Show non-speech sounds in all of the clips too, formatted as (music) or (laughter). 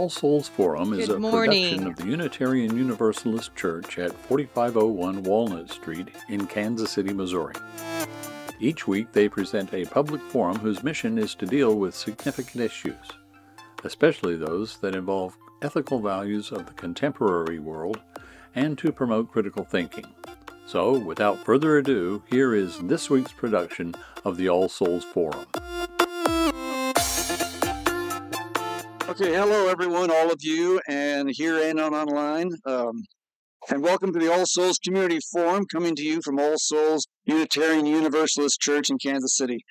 All Souls Forum is Good a morning. production of the Unitarian Universalist Church at 4501 Walnut Street in Kansas City, Missouri. Each week they present a public forum whose mission is to deal with significant issues, especially those that involve ethical values of the contemporary world and to promote critical thinking. So, without further ado, here is this week's production of the All Souls Forum. Okay, hello everyone, all of you, and here and on online. Um, and welcome to the All Souls Community Forum, coming to you from All Souls Unitarian Universalist Church in Kansas City.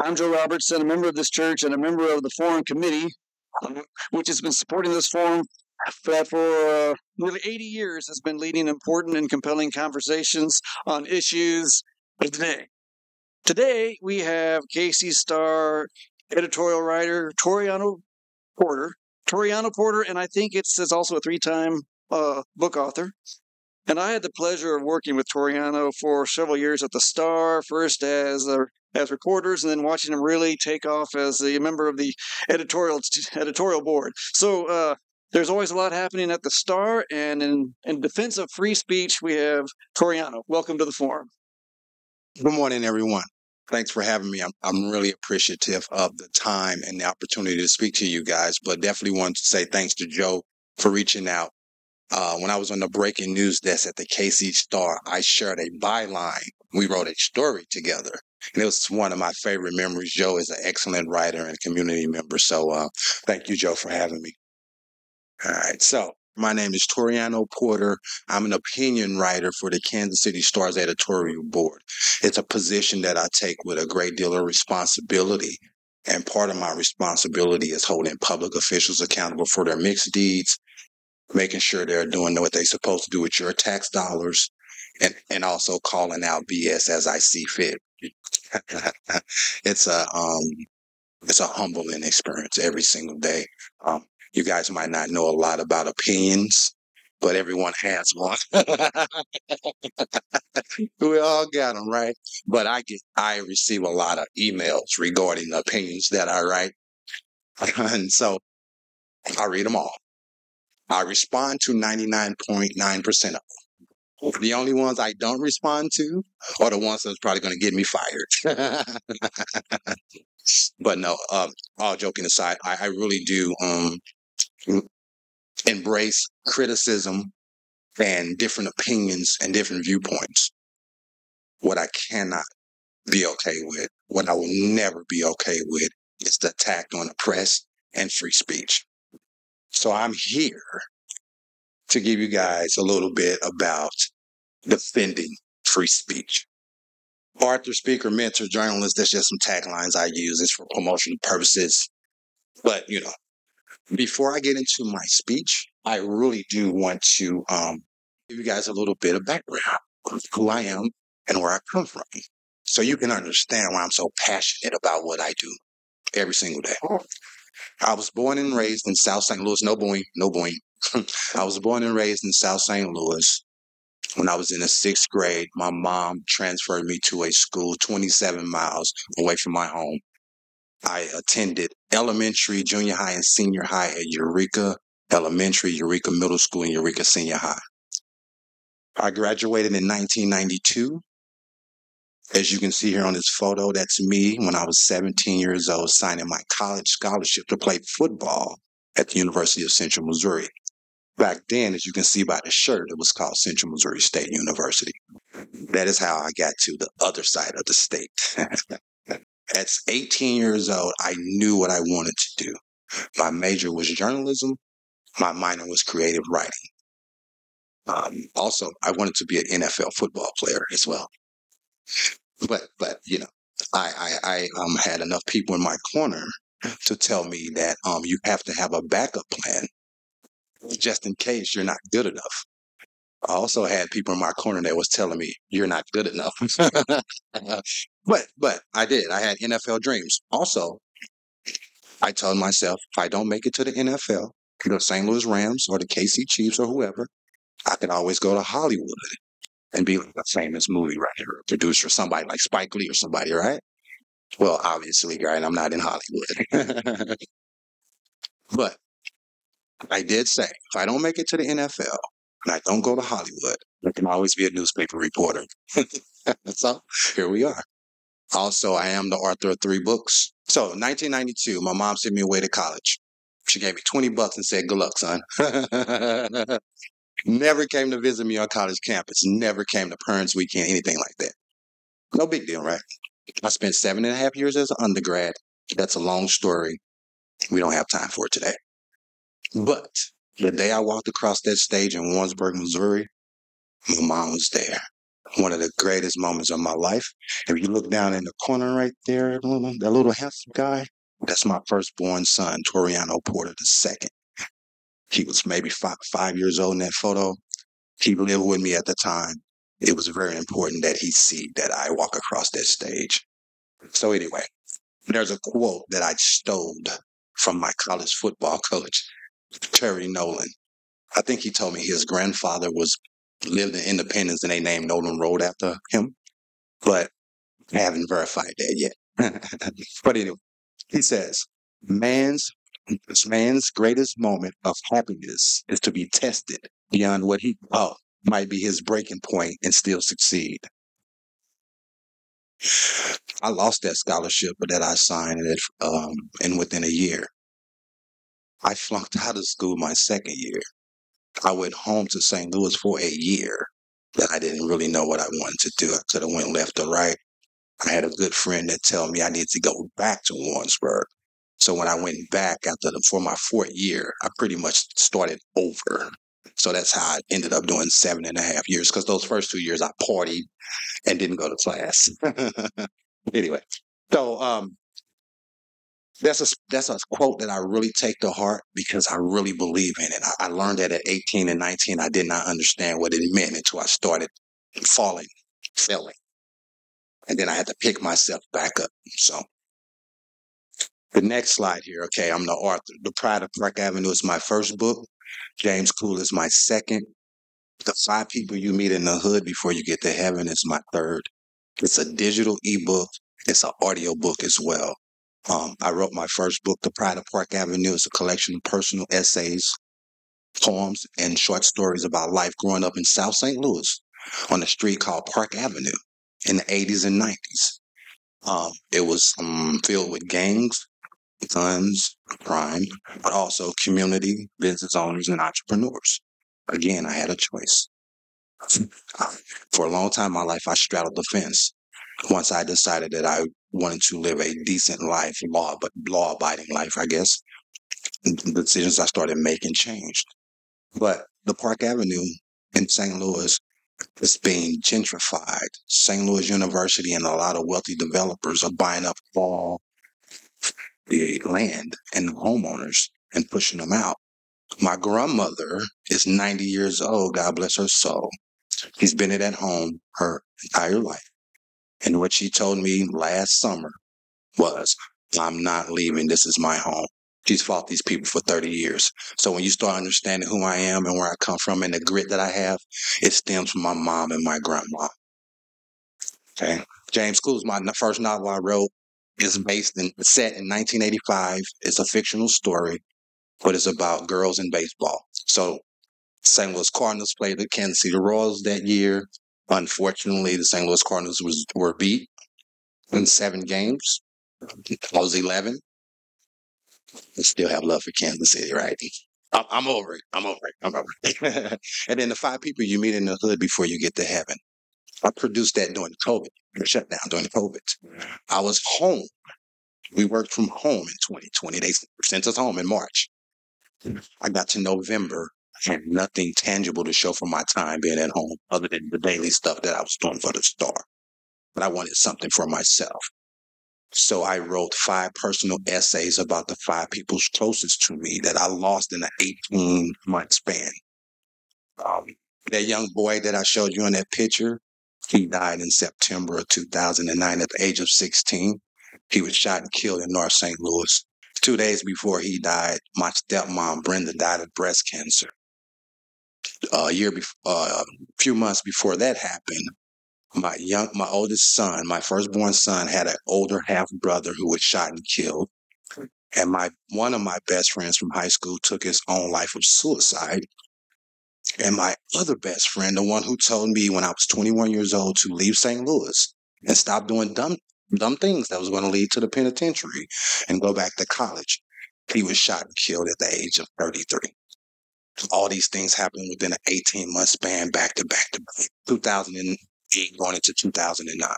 I'm Joe Robertson, a member of this church and a member of the Forum Committee, um, which has been supporting this forum for, for uh, nearly 80 years, has been leading important and compelling conversations on issues of today. Today, we have KC Star, editorial writer Toriano Porter, Toriano Porter, and I think it's, it's also a three-time uh, book author. And I had the pleasure of working with Toriano for several years at the Star, first as a, as reporters, and then watching him really take off as a member of the editorial editorial board. So uh, there's always a lot happening at the Star, and in, in defense of free speech, we have Toriano. Welcome to the forum. Good morning, everyone. Thanks for having me. I'm, I'm really appreciative of the time and the opportunity to speak to you guys, but definitely want to say thanks to Joe for reaching out. Uh, when I was on the breaking news desk at the KC Star, I shared a byline. We wrote a story together. And it was one of my favorite memories. Joe is an excellent writer and community member. So uh, thank you, Joe, for having me. All right. So my name is Toriano Porter. I'm an opinion writer for the Kansas City Stars editorial board. It's a position that I take with a great deal of responsibility. And part of my responsibility is holding public officials accountable for their mixed deeds, making sure they're doing what they're supposed to do with your tax dollars, and, and also calling out BS as I see fit. (laughs) it's a um, it's a humbling experience every single day. Um, you guys might not know a lot about opinions, but everyone has one. (laughs) we all got them, right? But I get, I receive a lot of emails regarding the opinions that I write. (laughs) and so I read them all. I respond to 99.9% of them. The only ones I don't respond to are the ones that's probably going to get me fired. (laughs) but no, um, all joking aside, I, I really do um, embrace criticism and different opinions and different viewpoints. What I cannot be okay with, what I will never be okay with, is the attack on the press and free speech. So I'm here to give you guys a little bit about defending free speech. Author, speaker, mentor, journalist, that's just some taglines I use. It's for promotional purposes. But, you know, before I get into my speech, I really do want to um, give you guys a little bit of background of who I am and where I come from. So you can understand why I'm so passionate about what I do every single day. I was born and raised in South St. Louis. No boing, no boing. (laughs) I was born and raised in South St. Louis. When I was in the sixth grade, my mom transferred me to a school 27 miles away from my home. I attended elementary, junior high, and senior high at Eureka Elementary, Eureka Middle School, and Eureka Senior High. I graduated in 1992. As you can see here on this photo, that's me when I was 17 years old, signing my college scholarship to play football at the University of Central Missouri. Back then, as you can see by the shirt, it was called Central Missouri State University. That is how I got to the other side of the state. (laughs) At 18 years old, I knew what I wanted to do. My major was journalism. My minor was creative writing. Um, also, I wanted to be an NFL football player as well. But, but you know, I, I, I um, had enough people in my corner to tell me that um, you have to have a backup plan just in case you're not good enough. I also had people in my corner that was telling me you're not good enough. (laughs) but but I did. I had NFL dreams. Also, I told myself if I don't make it to the NFL, the St. Louis Rams or the KC Chiefs or whoever, I could always go to Hollywood and be like a famous movie writer or producer, somebody like Spike Lee or somebody, right? Well, obviously, right, I'm not in Hollywood. (laughs) but I did say if I don't make it to the NFL and I don't go to Hollywood, I can always be a newspaper reporter. (laughs) so here we are. Also, I am the author of three books. So, 1992, my mom sent me away to college. She gave me 20 bucks and said, Good luck, son. (laughs) Never came to visit me on college campus. Never came to Parents Weekend, anything like that. No big deal, right? I spent seven and a half years as an undergrad. That's a long story. We don't have time for it today. But the day I walked across that stage in Warrensburg, Missouri, my mom was there. One of the greatest moments of my life. If you look down in the corner right there, that little, handsome guy, that's my firstborn son, Toriano Porter II. He was maybe five, five years old in that photo. He lived with me at the time. It was very important that he see that I walk across that stage. So anyway, there's a quote that I stole from my college football coach, Terry Noland. I think he told me his grandfather was lived in Independence and they named Noland Road after him, but I haven't verified that yet. (laughs) but anyway, he says, man's man's greatest moment of happiness is to be tested beyond what he thought might be his breaking point and still succeed. (sighs) I lost that scholarship that I signed it um, and within a year. I flunked out of school my second year. I went home to St. Louis for a year that I didn't really know what I wanted to do. I could have went left or right. I had a good friend that told me I needed to go back to Warrensburg. So when I went back after the, for my fourth year, I pretty much started over. So that's how I ended up doing seven and a half years because those first two years I partied and didn't go to class. (laughs) anyway, so um, that's a that's a quote that I really take to heart because I really believe in it. I, I learned that at 18 and 19, I did not understand what it meant until I started falling, failing, and then I had to pick myself back up. So the next slide here, okay, I'm the author. The Pride of Park Avenue is my first book. James Cool is my second. The Five People You Meet in the Hood Before You Get to Heaven is my third. It's a digital ebook. It's an audio book as well. Um, I wrote my first book, The Pride of Park Avenue. It's a collection of personal essays, poems, and short stories about life growing up in South St. Louis on a street called Park Avenue in the 80s and 90s. Um, it was um, filled with gangs, guns, crime, but also community, business owners, and entrepreneurs. Again, I had a choice. For a long time in my life, I straddled the fence. Once I decided that I wanted to live a decent life, law but law abiding life, I guess, the decisions I started making changed. But the Park Avenue in St. Louis is being gentrified. St. Louis University and a lot of wealthy developers are buying up all the land and homeowners and pushing them out. My grandmother is 90 years old, God bless her soul. She's been in that home her entire life. And what she told me last summer was, I'm not leaving. This is my home. She's fought these people for 30 years. So when you start understanding who I am and where I come from and the grit that I have, it stems from my mom and my grandma. Okay. James Cool's my first novel I wrote is based in set in 1985. It's a fictional story, but it's about girls in baseball. So St. Louis Cardinals played the Kansas City Royals that year. Unfortunately, the St. Louis Cardinals was were beat in seven games. I was 11. I still have love for Kansas City, right? I'm, I'm over it. I'm over it. I'm over it. (laughs) and then the five people you meet in the hood before you get to heaven. I produced that during COVID, the shutdown during COVID. I was home. We worked from home in 2020. They sent us home in March. I got to November. Had nothing tangible to show for my time being at home other than the daily stuff that I was doing for the star. But I wanted something for myself. So I wrote five personal essays about the five people closest to me that I lost in an 18 month span. Um, that young boy that I showed you in that picture, he died in September of 2009 at the age of 16. He was shot and killed in North St. Louis. Two days before he died, my stepmom, Brenda, died of breast cancer. A year before, uh, a few months before that happened, my young, my oldest son, my firstborn son, had an older half brother who was shot and killed. And my one of my best friends from high school took his own life with suicide. And my other best friend, the one who told me when I was 21 years old to leave St. Louis and stop doing dumb dumb things that was going to lead to the penitentiary and go back to college, he was shot and killed at the age of 33. All these things happened within an 18 month span, back to back to back. 2008 going into 2009.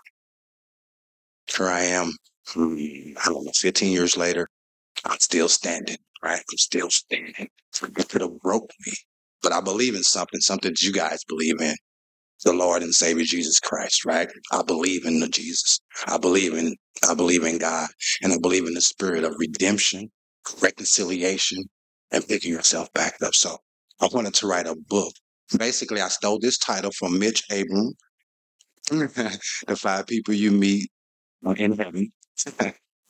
Here I am, hmm, I don't know, 15 years later. I'm still standing, right? I'm still standing. It could have broke me, but I believe in something, something that you guys believe in. The Lord and Savior Jesus Christ, right? I believe in the Jesus. I believe in I believe in God, and I believe in the spirit of redemption, reconciliation, and picking yourself back up. So I wanted to write a book. Basically, I stole this title from Mitch Albom, (laughs) The Five People You Meet in Heaven. (laughs)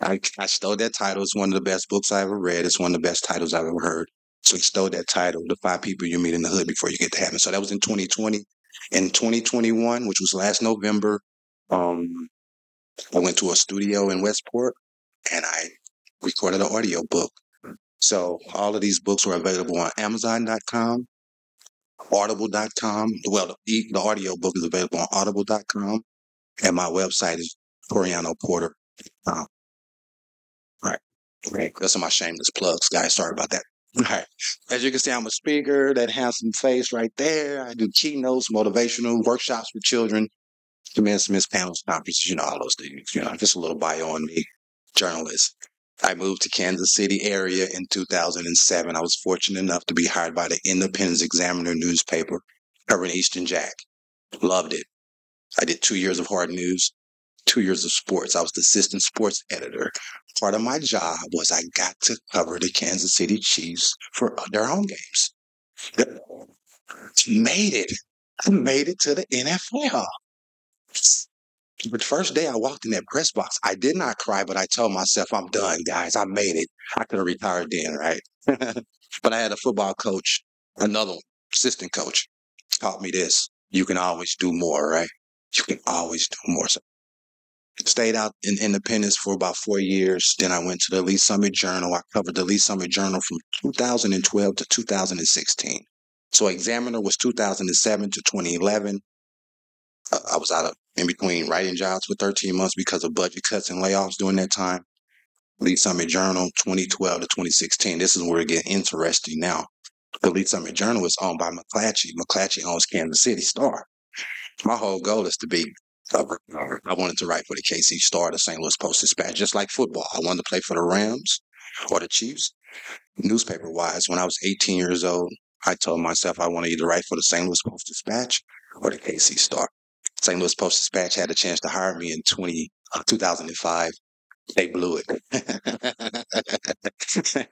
I, I stole that title. It's one of the best books I ever read. It's one of the best titles I've ever heard. So he stole that title, The Five People You Meet in the Hood Before You Get to Heaven. So that was in 2020. In 2021, which was last November, um, I went to a studio in Westport and I recorded an audio book. So all of these books are available on Amazon.com, Audible.com. Well, the, the audio book is available on Audible.com, and my website is TorianoPorter.com. Right. Right. Those are my shameless plugs, guys. Sorry about that. (laughs) All right. As you can see, I'm a speaker, that handsome face right there. I do keynotes, motivational workshops for children, commencements, panels, conferences, you know, all those things. You know, just a little bio on me. Journalist. I moved to Kansas City area in 2007. I was fortunate enough to be hired by the Independence Examiner newspaper covering Eastern Jack. Loved it. I did two years of hard news, two years of sports. I was the assistant sports editor. Part of my job was I got to cover the Kansas City Chiefs for their home games. Made it. I made it to the NFL. But the first day I walked in that press box, I did not cry, but I told myself, I'm done, guys. I made it. I could have retired then, right? (laughs) but I had a football coach, another assistant coach, taught me this. You can always do more, right? You can always do more. So stayed out in Independence for about four years. Then I went to the Lee's Summit Journal. I covered the Lee's Summit Journal from 2012 to 2016. So Examiner was 2007 to 2011. Uh, I was out of in between writing jobs for 13 months because of budget cuts and layoffs during that time. Lee's Summit Journal 2012 to 2016. This is where it gets interesting now. The Lee's Summit Journal is owned by McClatchy. McClatchy owns Kansas City Star. My whole goal is to be I wanted to write for the KC Star, the St. Louis Post Dispatch, just like football. I wanted to play for the Rams or the Chiefs. Newspaper wise, when I was 18 years old, I told myself I want to either write for the St. Louis Post Dispatch or the KC Star. St. Louis Post Dispatch had a chance to hire me in 20, uh, 2005. They blew it. (laughs)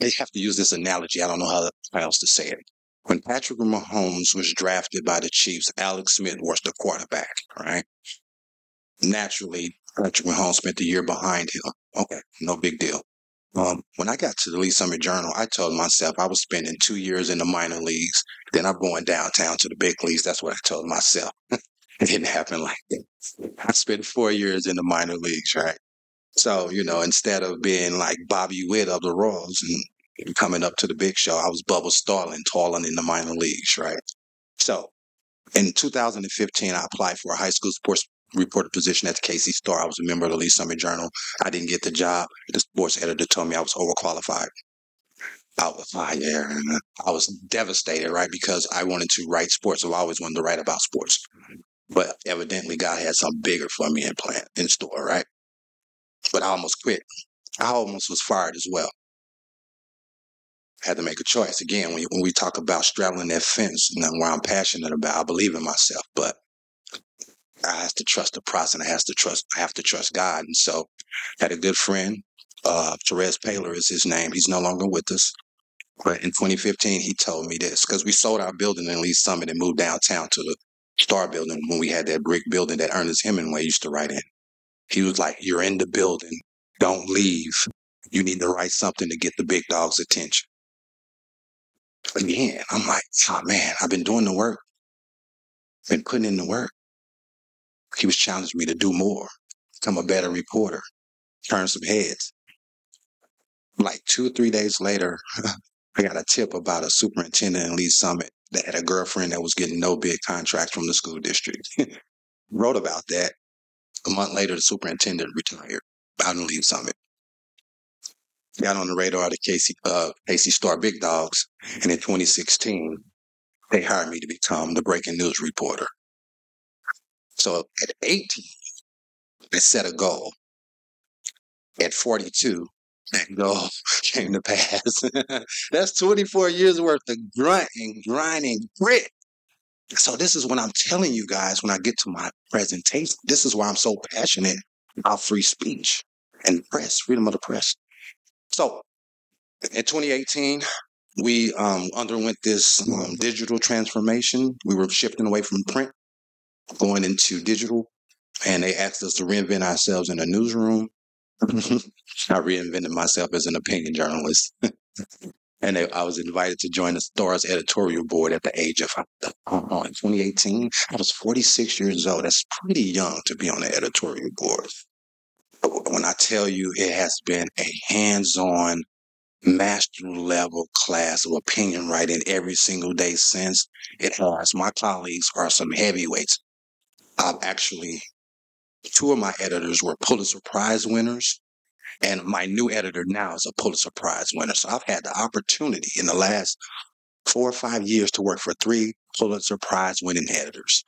they have to use this analogy. I don't know how, how else to say it. When Patrick Mahomes was drafted by the Chiefs, Alex Smith was the quarterback, right? Naturally, Patrick Mahomes spent the year behind him. Okay, no big deal. Um, when I got to the Lee's Summit Journal, I told myself I was spending two years in the minor leagues. Then I'm going downtown to the big leagues. That's what I told myself. (laughs) it didn't happen like that. I spent four years in the minor leagues, right? So, you know, instead of being like Bobby Witt of the Royals and coming up to the big show, I was Bubba Starling, talling in the minor leagues, right? So in 2015, I applied for a high school sports reporter position at the KC Star. I was a member of the Lee's Summit Journal. I didn't get the job. The sports editor told me I was overqualified. I was fire. I was devastated, right? Because I wanted to write sports. I've always wanted to write about sports. But evidently God had something bigger for me in plan in store, right? But I almost quit. I almost was fired as well. I had to make a choice. Again, when, when we talk about straddling that fence, and where I'm passionate about, I believe in myself, but I have to trust the process and I have to trust I have to trust God. And so had a good friend, uh Therese Paler is his name. He's no longer with us. But in 2015, he told me this because we sold our building in Lee's Summit and moved downtown to the Star Building when we had that brick building that Ernest Hemingway used to write in. He was like, You're in the building. Don't leave. You need to write something to get the big dog's attention. Again, I'm like, oh man, I've been doing the work, been putting in the work. He was challenging me to do more, become a better reporter, turn some heads. like two or three days later, (laughs) I got a tip about a superintendent in Lee's Summit that had a girlfriend that was getting no big contracts from the school district. (laughs) Wrote about that. A month later, the superintendent retired out in Lee's Summit. Got on the radar of the KC, uh, KC Star Big Dogs. And in 2016, they hired me to become the breaking news reporter. So at 18, I set a goal. At 42, that goal (laughs) came to pass. (laughs) That's 24 years worth of grunt and grinding grit. So this is what I'm telling you guys when I get to my presentation. This is why I'm so passionate about free speech and press, freedom of the press. So in 2018, we um, underwent this um, digital transformation. We were shifting away from print, going into digital, and they asked us to reinvent ourselves in a newsroom. (laughs) I reinvented myself as an opinion journalist. (laughs) and they, I was invited to join the Star's editorial board at the age of, in 2018, I was 46 years old. That's pretty young to be on the editorial board. But when I tell you it has been a hands on, master level class of opinion writing every single day since it has. My colleagues are some heavyweights. I've actually, two of my editors were Pulitzer Prize winners, and my new editor now is a Pulitzer Prize winner. So I've had the opportunity in the last four or five years to work for three Pulitzer Prize winning editors.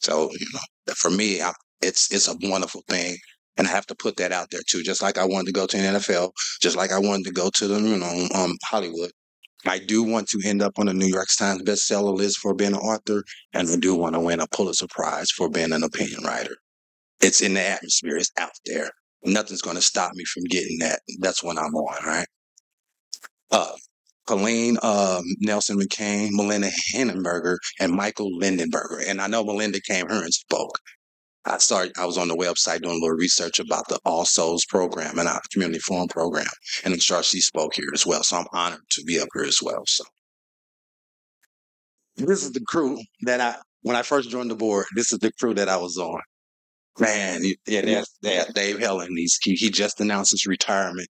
So, you know, for me, I, it's it's a wonderful thing. And I have to put that out there too. Just like I wanted to go to the NFL, just like I wanted to go to the, you know, um, Hollywood. I do want to end up on the New York Times bestseller list for being an author, and I do want to win a Pulitzer Prize for being an opinion writer. It's in the atmosphere, it's out there. Nothing's going to stop me from getting that. That's what I'm on, right? Uh, Colleen um, Nelson McCain, Melinda Henneberger, and Michael Lindenberger. And I know Melinda came here and spoke. I started, I was on the website doing a little research about the All Souls program and our community forum program. And I'm she spoke here as well. So I'm honored to be up here as well. So this is the crew that I, when I first joined the board, this is the crew that I was on. Man, yeah, that's that Dave Helling. He's, he, he just announced his retirement.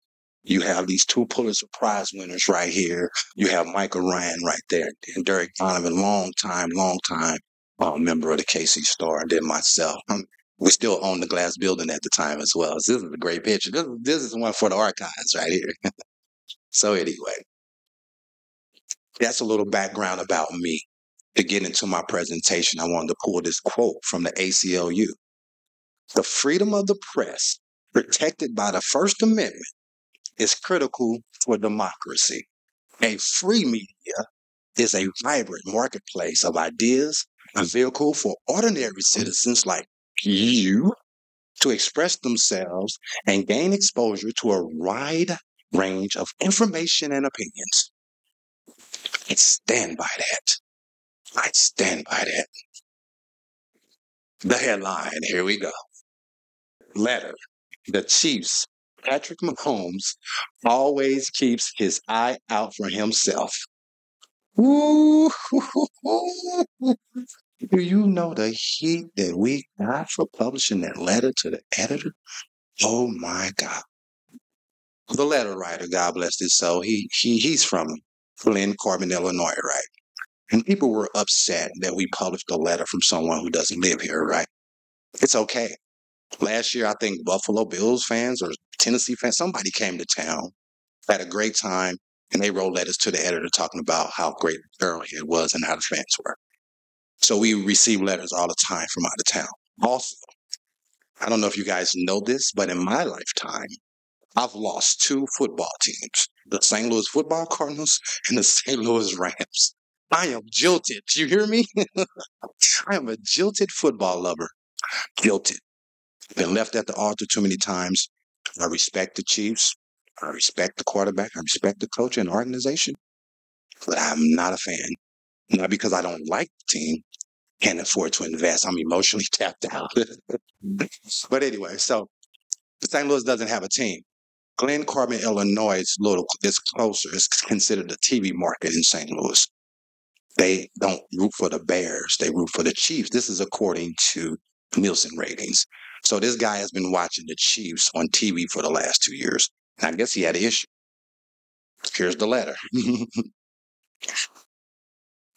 You have these two Pulitzer Prize winners right here. You have Michael Ryan right there, and Derek Donovan, long time, long time uh, member of the KC Star, and then myself. (laughs) Um, we still own the glass building at the time as well. So this is a great picture. This, this is one for the archives right here. (laughs) so anyway, that's a little background about me. To get into my presentation, I wanted to pull this quote from the ACLU. The freedom of the press, protected by the First Amendment, is critical for democracy. A free media is a vibrant marketplace of ideas, a vehicle for ordinary citizens like you to express themselves and gain exposure to a wide range of information and opinions. I stand by that. I stand by that. The headline, here we go. Letter. The Chiefs, Patrick Mahomes, always keeps his eye out for himself. Ooh, do you know the heat that we got for publishing that letter to the editor? Oh my God. The letter writer, God bless his soul, he, he he's from Glen Carbon, Illinois, right? And people were upset that we published a letter from someone who doesn't live here, right? It's okay. Last year, I think Buffalo Bills fans or Tennessee fans, somebody came to town, had a great time, and they wrote letters to the editor talking about how great Arrowhead was and how the fans were. So we receive letters all the time from out of town. Also, I don't know if you guys know this, but in my lifetime, I've lost two football teams the St. Louis Football Cardinals (laughs) and the St. Louis Rams. I am jilted. Do you hear me? (laughs) I am a jilted football lover. Jilted. Been left at the altar too many times. I respect the Chiefs. I respect the quarterback. I respect the coach and organization. But I'm not a fan. Not because I don't like the team, can't afford to invest. I'm emotionally (laughs) tapped out. (laughs) but anyway, so St. Louis doesn't have a team. Glen Carbon, Illinois is little is closer. It's considered a TV market in St. Louis. They don't root for the Bears. They root for the Chiefs. This is according to Nielsen ratings. So this guy has been watching the Chiefs on TV for the last two years. And I guess he had an issue. Here's the letter. (laughs)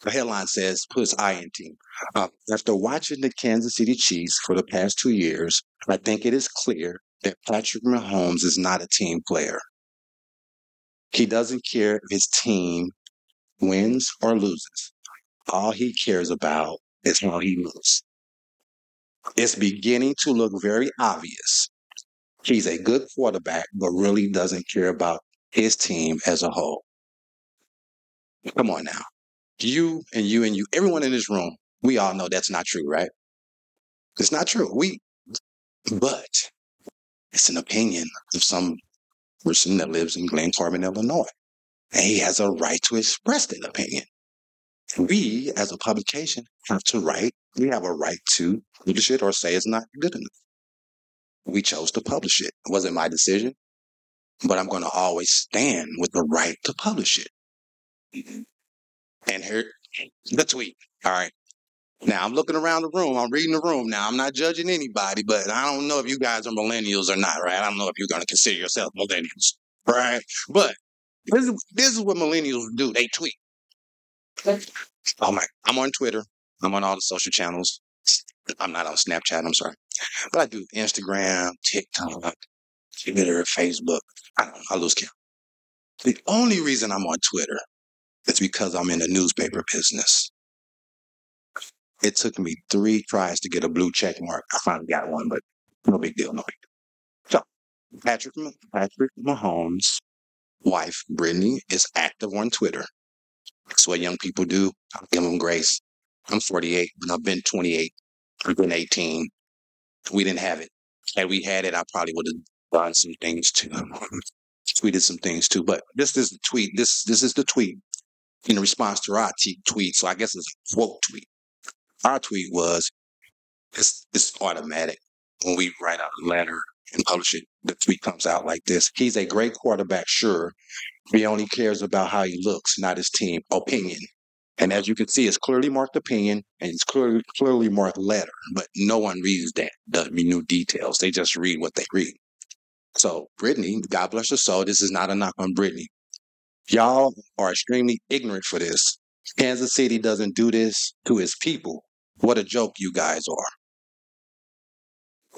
the headline says, puts I in team. Uh, after watching the Kansas City Chiefs for the past two years, I think it is clear that Patrick Mahomes is not a team player. He doesn't care if his team wins or loses. All he cares about is how he looks. It's beginning to look very obvious. He's a good quarterback, but really doesn't care about his team as a whole. Come on now. You and you and you, everyone in this room, we all know that's not true, right? It's not true. We, but it's an opinion of some person that lives in Glen Carbon, Illinois. And he has a right to express that opinion. We, as a publication, have to write, we have a right to publish it or say it's not good enough. We chose to publish it. It wasn't my decision, but I'm going to always stand with the right to publish it. And here, the tweet. All right. Now I'm looking around the room. I'm reading the room. Now I'm not judging anybody, but I don't know if you guys are millennials or not, right? I don't know if you're going to consider yourself millennials, right? But this is this is what millennials do. They tweet. Oh my! I'm on Twitter. I'm on all the social channels. I'm not on Snapchat. I'm sorry, but I do Instagram, TikTok, Twitter, Facebook. I don't know. I lose count. The only reason I'm on Twitter is because I'm in the newspaper business. It took me three tries to get a blue check mark. I finally got one, but no big deal, no big deal. So, Patrick, Patrick Mahomes' wife, Brittany, is active on Twitter. That's what young people do. I'll give them grace. I'm 48, but I've been 28. I've been 18. We didn't have it. Had we had it, I probably would have done some things too. (laughs) Tweeted some things too. But this is the tweet. This this is the tweet in response to our t- tweet. So I guess it's a quote tweet. Our tweet was, it's, it's automatic. When we write out a letter and publish it, the tweet comes out like this. He's a great quarterback, sure. He only cares about how he looks, not his team. Opinion. And as you can see, it's clearly marked opinion and it's clearly clearly marked letter, but no one reads that, the new details. They just read what they read. So Brittany, God bless her soul, this is not a knock on Brittany. Y'all are extremely ignorant for this. Kansas City doesn't do this to its people. What a joke you guys are.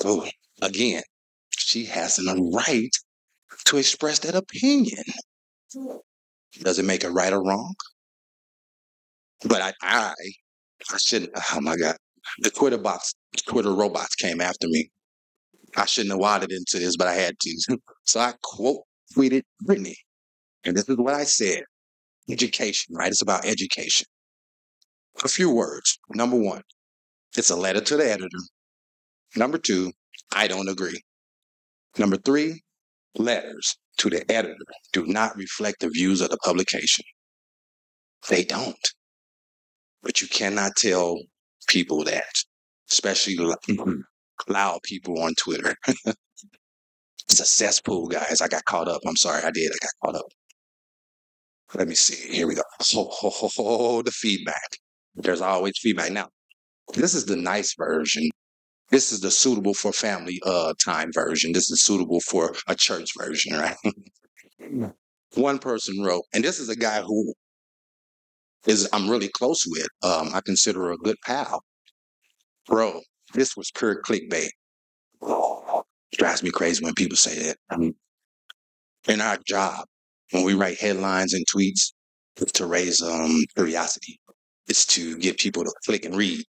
Oh, again, she has a right to express that opinion. Does it make it right or wrong? But I, I, I shouldn't. Oh my God, the Twitter box, Twitter robots came after me. I shouldn't have waded into this, but I had to. (laughs) So I quote tweeted Brittany, and this is what I said: education, right? It's about education. A few words. Number one, it's a letter to the editor. Number two, I don't agree. Number three, letters to the editor do not reflect the views of the publication. They don't. But you cannot tell people that, especially mm-hmm. loud people on Twitter. it's a cesspool, guys. I got caught up. I'm sorry, I did. I got caught up. Let me see. Here we go. Oh, oh, oh, the feedback. There's always feedback. Now, this is the nice version. This is the suitable for family uh time version. This is suitable for a church version, right? (laughs) One person wrote, and this is a guy who is I'm really close with. Um, I consider a good pal. Bro, this was pure clickbait. drives me crazy when people say that. I mean, in our job, when we write headlines and tweets, it's to raise um curiosity. It's to get people to click and read.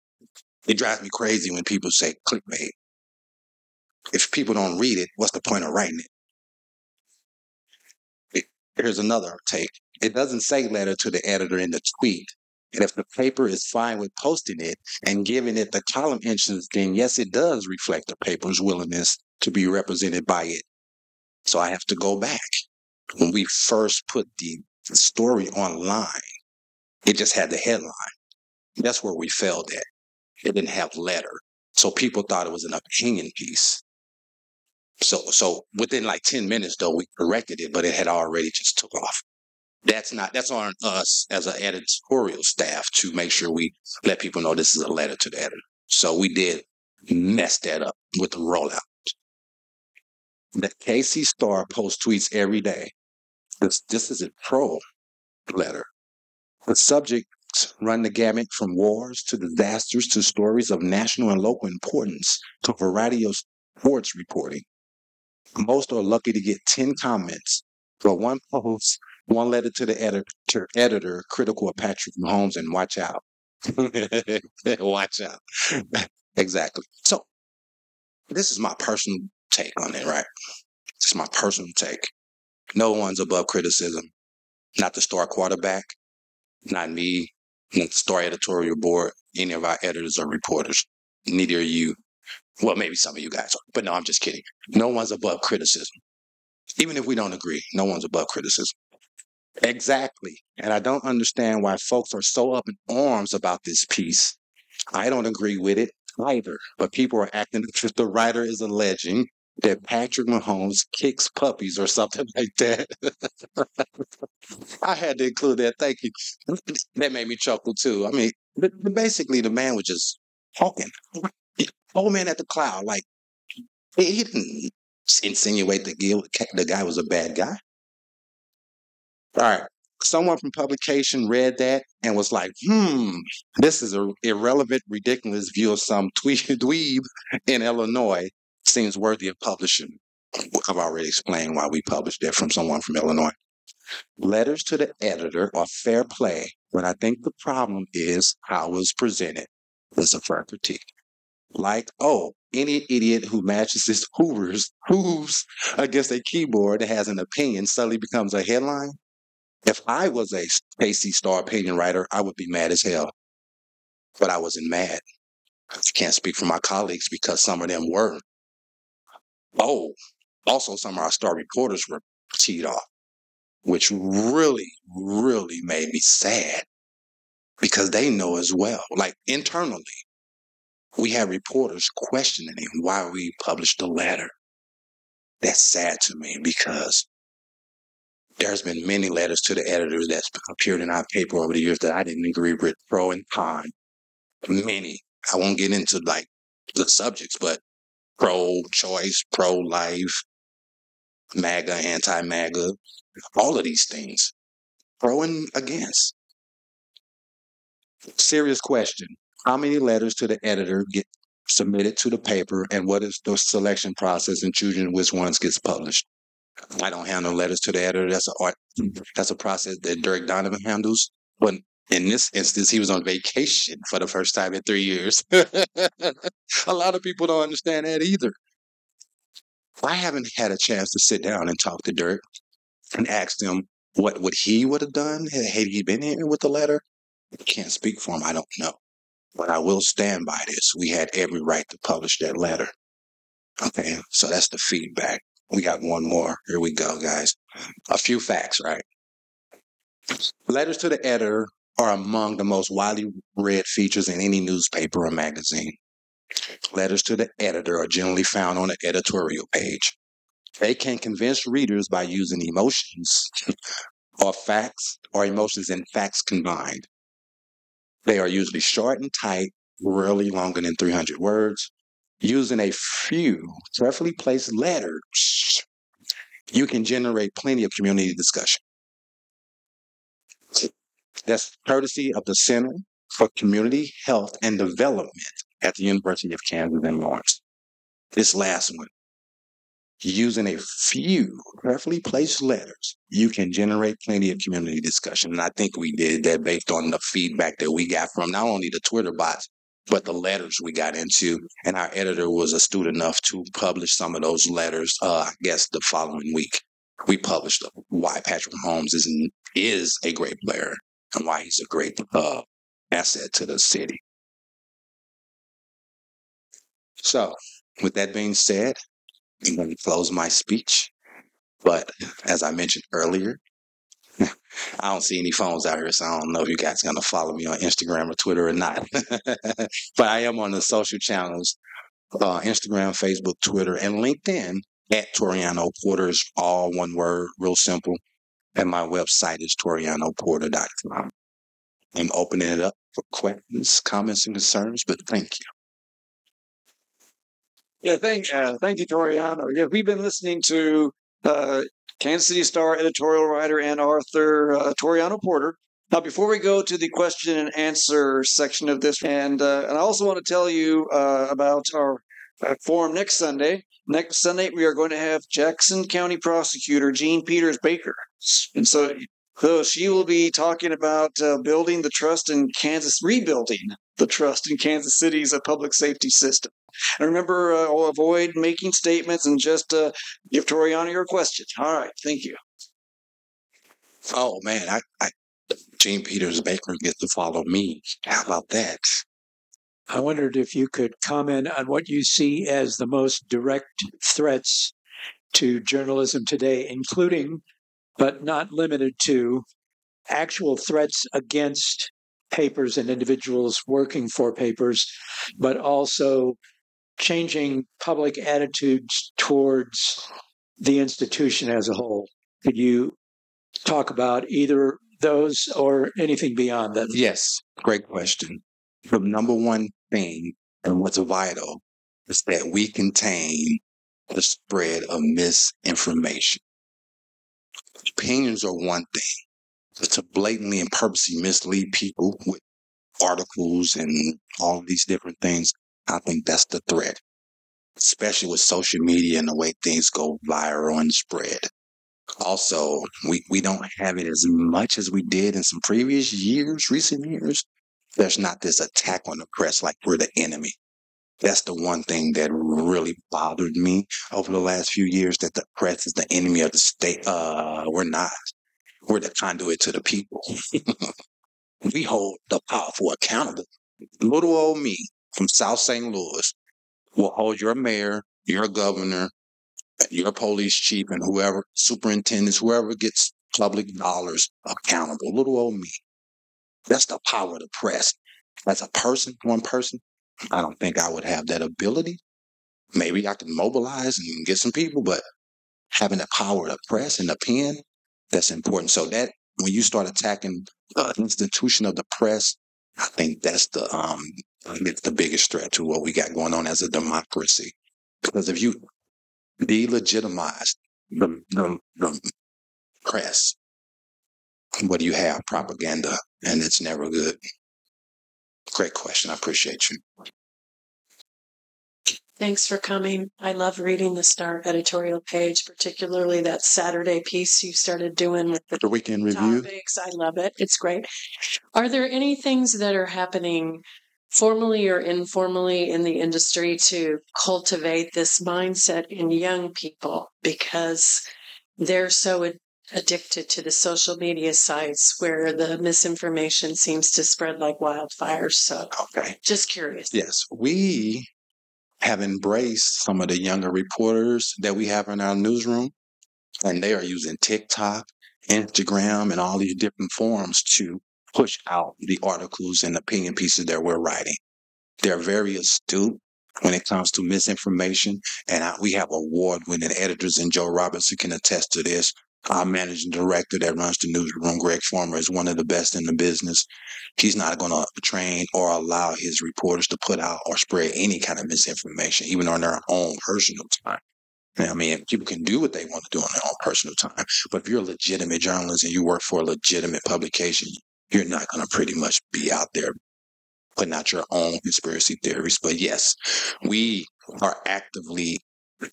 It drives me crazy when people say clickbait. If people don't read it, what's the point of writing it? it here's another take. It doesn't say letter to the editor in the tweet. And if the paper is fine with posting it and giving it the column inches, then yes, it does reflect the paper's willingness to be represented by it. So I have to go back. When we first put the story online, it just had the headline. That's where we failed at. It didn't have letter. So people thought it was an opinion piece. So so within like 10 minutes though, we corrected it, but it had already just took off. That's not that's on us as an editorial staff to make sure we let people know this is a letter to the editor. So we did mess that up with the rollout. The KC Star posts tweets every day. This, this is a pro letter. The subjects run the gamut from wars to disasters to stories of national and local importance to a variety of sports reporting. Most are lucky to get 10 comments, but one post, one letter to the editor, editor critical of Patrick Mahomes, and watch out. (laughs) watch out. (laughs) exactly. So, this is my personal take on it, right? It's my personal take. No one's above criticism. Not the star quarterback, not me, not the star editorial board, any of our editors or reporters. Neither are you. Well, maybe some of you guys are, but no, I'm just kidding. No one's above criticism. Even if we don't agree, no one's above criticism. Exactly. And I don't understand why folks are so up in arms about this piece. I don't agree with it either, but people are acting as if the writer is alleging that Patrick Mahomes kicks puppies or something (laughs) like that. I had to include that. Thank you. That made me chuckle too. I mean, basically, the man was just talking. Old man at the cloud, like he didn't insinuate that the guy was a bad guy. All right. Someone from publication read that and was like, hmm, this is an irrelevant, ridiculous view of some (laughs) dweeb in Illinois seems worthy of publishing. I've already explained why we published it from someone from Illinois. Letters to the editor are fair play, but I think the problem is how it was presented. It's a fair critique. Like, oh, any idiot who matches his hoovers hooves against a keyboard that has an opinion suddenly becomes a headline. If I was a KC Star opinion writer, I would be mad as hell. But I wasn't mad. I can't speak for my colleagues because some of them were. Oh, also some of our star reporters were teed off, which really, really made me sad because they know as well. Like internally, we had reporters questioning why we published the letter. That's sad to me because there's been many letters to the editors that's appeared in our paper over the years that I didn't agree with pro and con. Many. I won't get into like the subjects, but pro choice, pro life, MAGA, anti MAGA, all of these things, pro and against. Serious question How many letters to the editor get submitted to the paper, and what is the selection process in choosing which ones gets published? I don't handle letters to the editor. That's a that's a process that Derek Donovan handles. But in this instance, he was on vacation for the first time in three years. (laughs) a lot of people don't understand that either. I haven't had a chance to sit down and talk to Dirk and ask him what would he would have done had he been here with the letter. I can't speak for him. I don't know. But I will stand by this. We had every right to publish that letter. Okay, so that's the feedback. We got one more. Here we go, guys. A few facts, right? Letters to the editor are among the most widely read features in any newspaper or magazine. Letters to the editor are generally found on the editorial page. They can convince readers by using emotions (laughs) or facts or emotions and facts combined. They are usually short and tight, rarely longer than 300 words. Using a few carefully placed letters, you can generate plenty of community discussion. That's courtesy of the Center for Community Health and Development at the University of Kansas in Lawrence. This last one, using a few carefully placed letters, you can generate plenty of community discussion. And I think we did that based on the feedback that we got from not only the Twitter bots, but the letters we got into. And our editor was astute enough to publish some of those letters, uh, I guess, the following week. We published why Patrick Mahomes is, is a great player and why he's a great uh, asset to the city. So, with that being said, I'm going to close my speech. But as I mentioned earlier, (laughs) I don't see any phones out here, so I don't know if you guys are going to follow me on Instagram or Twitter or not. (laughs) but I am on the social channels uh, Instagram, Facebook, Twitter, and LinkedIn at Toriano Porter is all one word, real simple and my website is torianoporter.com. I'm opening it up for questions, comments, and concerns, but thank you. Yeah, thank, uh, thank you, Toriano. Yeah, we've been listening to uh, Kansas City Star editorial writer and author uh, Toriano Porter. Now, before we go to the question and answer section of this, and uh, and I also want to tell you uh, about our uh, forum next Sunday. Next Sunday, we are going to have Jackson County Prosecutor Jean Peters Baker, and so so she will be talking about uh, building the trust in Kansas, rebuilding the trust in Kansas City's uh, public safety system. And remember, uh, I'll avoid making statements and just uh, give Toriano your question. All right, thank you. Oh man, I, I Jean Peters Baker gets to follow me. How about that? I wondered if you could comment on what you see as the most direct threats to journalism today, including, but not limited to, actual threats against papers and individuals working for papers, but also changing public attitudes towards the institution as a whole. Could you talk about either those or anything beyond that? Yes, great question. The number one thing and what's vital is that we contain the spread of misinformation. Opinions are one thing, but to blatantly and purposely mislead people with articles and all these different things, I think that's the threat, especially with social media and the way things go viral and spread. Also, we, we don't have it as much as we did in some previous years, recent years. There's not this attack on the press like we're the enemy. That's the one thing that really bothered me over the last few years that the press is the enemy of the state. Uh, we're not. We're the conduit to the people. (laughs) we hold the powerful accountable. Little old me from South St. Louis will hold your mayor, your governor, your police chief, and whoever, superintendents, whoever gets public dollars accountable. Little old me. That's the power of the press. As a person, one person, I don't think I would have that ability. Maybe I can mobilize and get some people, but having the power the press and the pen, that's important. So that when you start attacking the institution of the press, I think that's the um it's the biggest threat to what we got going on as a democracy. Because if you delegitimize the, the, the press, what do you have? Propaganda, and it's never good. Great question. I appreciate you. Thanks for coming. I love reading the Star editorial page, particularly that Saturday piece you started doing with the The weekend review. topics. I love it. It's great. Are there any things that are happening formally or informally in the industry to cultivate this mindset in young people because they're so addicted to the social media sites where the misinformation seems to spread like wildfire? So, Okay. just curious. Yes, we have embraced some of the younger reporters that we have in our newsroom, and they are using TikTok, Instagram, and all these different forums to push out the articles and opinion pieces that we're writing. They're very astute when it comes to misinformation, and I, we have award-winning editors, and Joe Robinson can attest to this. Our managing director that runs the newsroom, Greg Farmer, is one of the best in the business. He's not going to train or allow his reporters to put out or spread any kind of misinformation, even on their own personal time. I mean, people can do what they want to do on their own personal time, but if you're a legitimate journalist and you work for a legitimate publication, you're not going to pretty much be out there putting out your own conspiracy theories. But yes, we are actively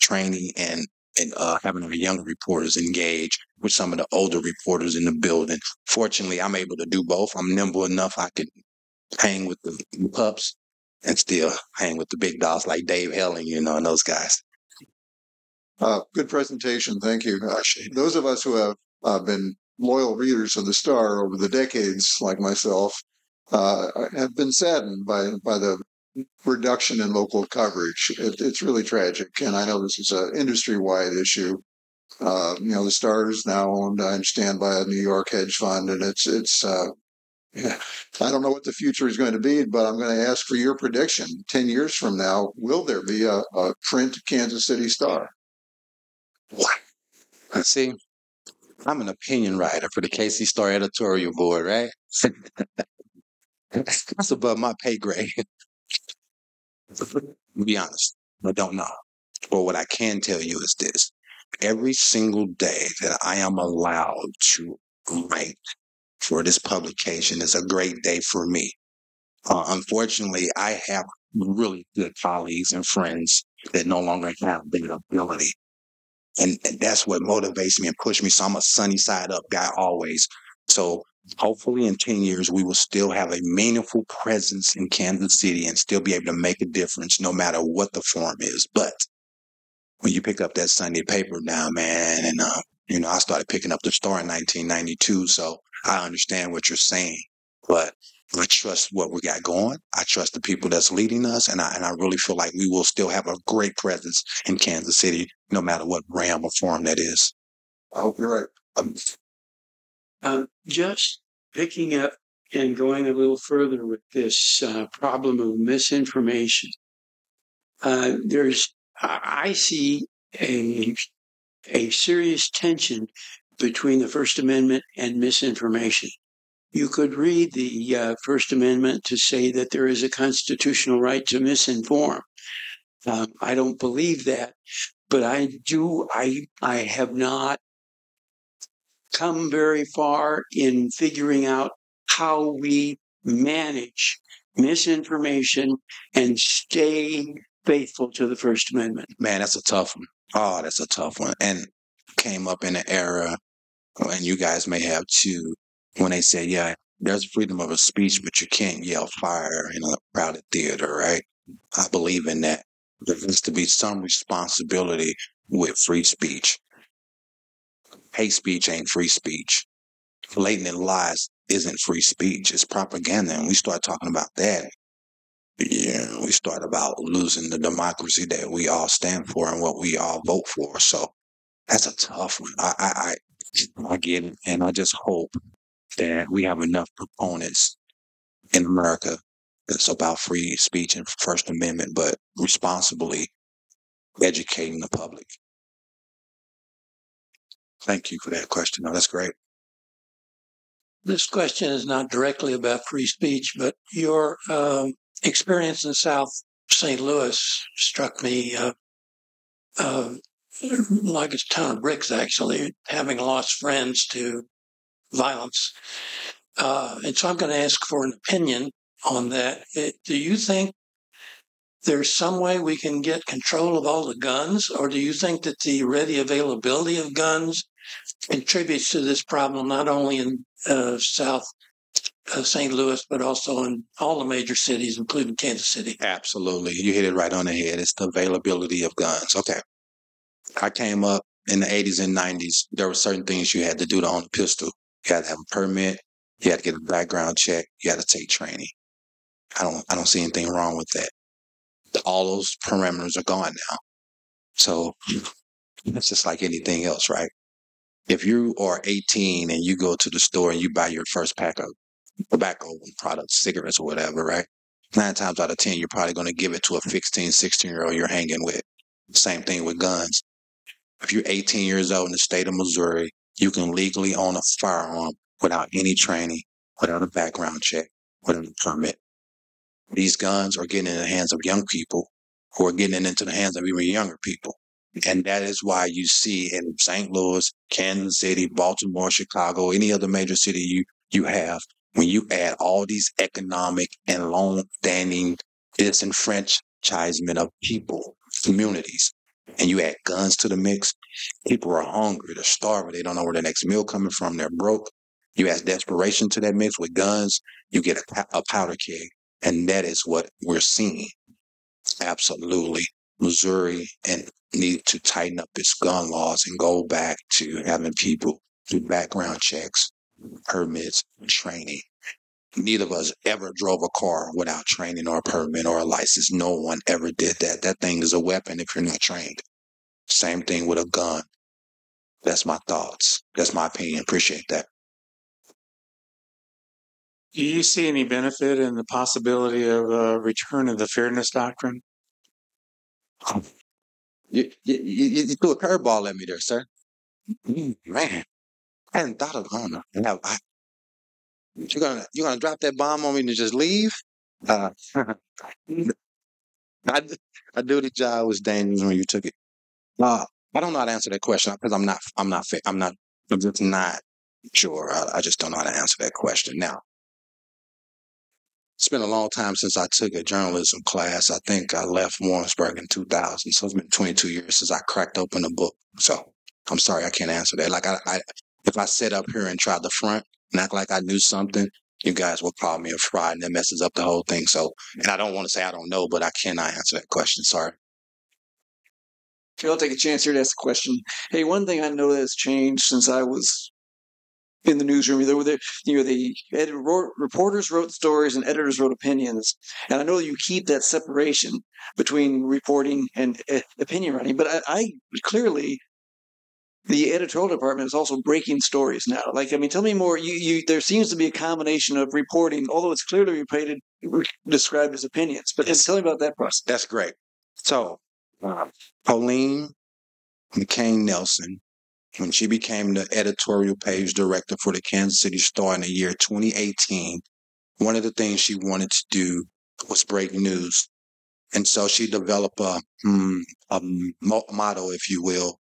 training and and uh, having our younger reporters engage with some of the older reporters in the building. Fortunately, I'm able to do both. I'm nimble enough. I can hang with the pups and still hang with the big dogs like Dave Helling, you know, and those guys. Uh, good presentation. Thank you. Uh, those of us who have uh, been loyal readers of the Star over the decades, like myself, uh, have been saddened by by the reduction in local coverage. It, it's really tragic, and I know this is an industry-wide issue. Uh, you know, the Star is now owned, I understand, by a New York hedge fund, and it's it's. Uh, yeah, I don't know what the future is going to be, but I'm going to ask for your prediction. Ten years from now, will there be a, a print Kansas City Star? What? See, I'm an opinion writer for the KC Star editorial board, right? (laughs) That's above my pay grade. Be honest, I don't know. But what I can tell you is this every single day that I am allowed to write for this publication is a great day for me. Uh, unfortunately, I have really good colleagues and friends that no longer have the ability. And, and that's what motivates me and pushes me. So I'm a sunny side up guy always. So hopefully in 10 years, we will still have a meaningful presence in Kansas City and still be able to make a difference no matter what the form is. But when you pick up that Sunday paper now, man, and, uh, you know, I started picking up the Star in 1992. So I understand what you're saying, but I trust what we got going. I trust the people that's leading us, and I and I really feel like we will still have a great presence in Kansas City, no matter what realm or form that is. I hope you're right. Um, Uh, just picking up and going a little further with this uh, problem of misinformation. Uh, there's, I see a a serious tension between the First Amendment and misinformation. You could read the uh, First Amendment to say that there is a constitutional right to misinform. Um, I don't believe that, but I do. I I have not come very far in figuring out how we manage misinformation and stay faithful to the First Amendment. man, that's a tough one. Oh, that's a tough one. And came up in an era, and you guys may have too, when they say, yeah, there's freedom of speech, but you can't yell fire in a crowded theater, right? I believe in that. There needs to be some responsibility with free speech. Hate speech ain't free speech. Blatant lies isn't free speech. It's propaganda. And we start talking about that. Yeah, we start about losing the democracy that we all stand for and what we all vote for. So that's a tough one. I, I, I, (sniffs) I get it, and I just hope that we have enough proponents in America that's about free speech and First Amendment, but responsibly educating the public. Thank you for that question. That's great. This question is not directly about free speech, but your um, experience in South St. Louis struck me uh, uh, like a ton of bricks, actually, having lost friends to violence. Uh, and so I'm going to ask for an opinion on that. It, do you think there's some way we can get control of all the guns, or do you think that the ready availability of guns contributes to this problem, not only in uh, South uh, St. Louis, but also in all the major cities, including Kansas City? Absolutely. You hit it right on the head. It's the availability of guns. Okay. I came up in the 80s and 90s. There were certain things you had to do to own a pistol. You had to have a permit. You had to get a background check. You had to take training. I don't, I don't see anything wrong with that. All those parameters are gone now. So it's just like anything else, right? If you are 18 and you go to the store and you buy your first pack of tobacco products, cigarettes or whatever, right? Nine times out of 10, you're probably going to give it to a 15, 16 year old you're hanging with. Same thing with guns. If you're 18 years old in the state of Missouri, you can legally own a firearm without any training, without a background check, without a permit. These guns are getting in the hands of young people who are getting into the hands of even younger people. And that is why you see in St. Louis, Kansas City, Baltimore, Chicago, any other major city you, you have, when you add all these economic and long-standing disenfranchisement of people, communities, and you add guns to the mix, people are hungry, they're starving, they don't know where the next meal coming from, they're broke. You add desperation to that mix with guns, you get a, a powder keg. And that is what we're seeing. Absolutely. Missouri and need to tighten up its gun laws and go back to having people do background checks, permits, training. Neither of us ever drove a car without training or a permit or a license. No one ever did that. That thing is a weapon if you're not trained. Same thing with a gun. That's my thoughts. That's my opinion. Appreciate that. Do you see any benefit in the possibility of a return of the fairness doctrine? (laughs) You, you, you, you threw a curveball at me there, sir. Mm, man, I hadn't thought of oh, no. I, you're gonna you're gonna drop that bomb on me and just leave? Uh, (laughs) I, I knew the job was dangerous when you took it. Uh, I don't know how to answer that question because I'm not. I'm not. I'm not. I'm just not sure. I, I just don't know how to answer that question. Now, it's been a long time since I took a journalism class. I think I left Warrensburg in 2000, so it's been 22 years since I cracked open a book. So I'm sorry, I can't answer that. Like I, I if I sit up here and try the front and act like I knew something, you guys will call me a fraud, and that messes up the whole thing. So, and I don't want to say I don't know, but I cannot answer that question. Sorry. Okay, I'll take a chance here to ask a question. Hey, one thing I know that has changed since I was in the newsroom, there were you know the reporters wrote stories and editors wrote opinions, and I know you keep that separation between reporting and uh, opinion writing. But I, I clearly the editorial department is also breaking stories now. Like, I mean, tell me more. You, you, there seems to be a combination of reporting, although it's clearly reported, described as opinions. But Yes. tell me about that process. That's great. So, uh, Colleen McCain Nelson, when she became the editorial page director for the Kansas City Star in the year 2018, one of the things she wanted to do was break news. And so she developed a, hmm, a mo- motto, if you will,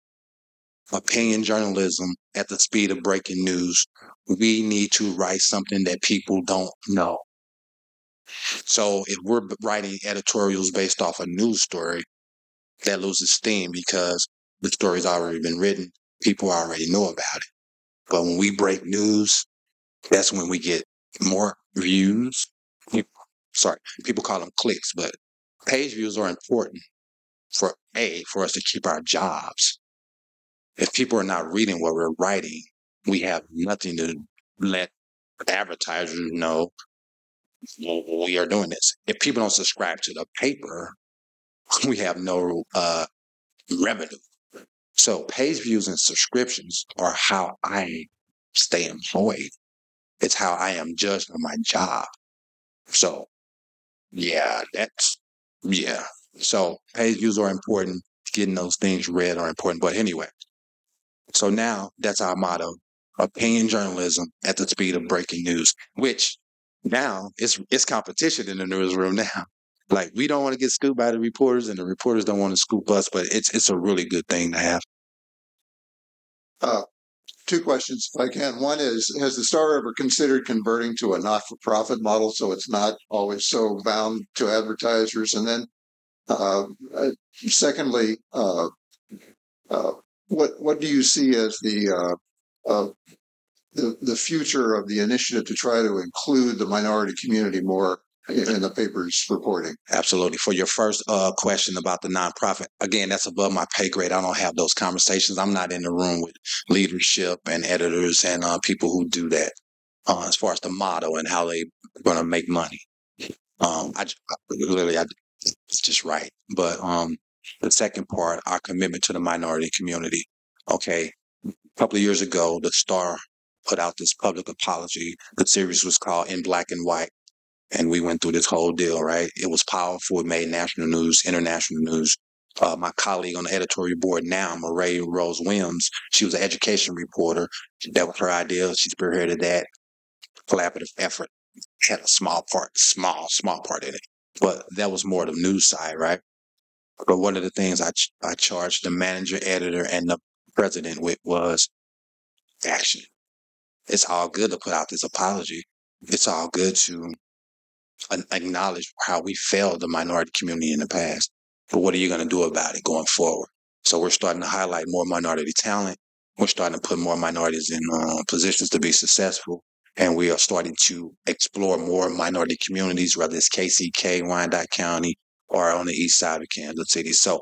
opinion journalism at the speed of breaking news. We need to write something that people don't know. So if we're writing editorials based off a news story, that loses steam because the story's already been written. People already know about it. But when we break news, that's when we get more views. Sorry, people call them clicks, but page views are important for A, for us to keep our jobs. If people are not reading what we're writing, we have nothing to let advertisers know we are doing this. If people don't subscribe to the paper, (laughs) we have no uh, revenue. So page views and subscriptions are how I stay employed. It's how I am judged on my job. So yeah, that's yeah. So page views are important. Getting those things read are important. But anyway, so now that's our motto: opinion journalism at the speed of breaking news. Which now it's it's competition in the newsroom (laughs) now. Like we don't want to get scooped by the reporters, and the reporters don't want to scoop us. But it's it's a really good thing to have. Uh, two questions, if I can. One is, has the Star ever considered converting to a not-for-profit model so it's not always so bound to advertisers? And then, uh, uh, secondly, uh, uh, what what do you see as the uh, the the future of the initiative to try to include the minority community more in, the paper's reporting? Absolutely. For your first uh, question about the nonprofit, again, that's above my pay grade. I don't have those conversations. I'm not in the room with leadership and editors and uh, people who do that. Uh, as far as the motto and how they're going to make money, um, I, I- literally, I, it's just right. But um, the second part, our commitment to the minority community. Okay, a couple of years ago, the Star put out this public apology. The series was called In Black and White and we went through this whole deal, right? It was powerful. It made national news, international news. Uh, my colleague on the editorial board now, Mará Rose Williams, she was an education reporter. That was her idea. She spearheaded that collaborative effort. Had a small part, small, small part in it, but that was more the news side, right? But one of the things I ch- I charged the manager, editor, and the president with was action. It's all good to put out this apology. It's all good to acknowledge how we failed the minority community in the past. But what are you going to do about it going forward? So we're starting to highlight more minority talent. We're starting to put more minorities in uh, positions to be successful. And we are starting to explore more minority communities, whether it's KCK, Wyandotte County, or on the east side of Kansas City. So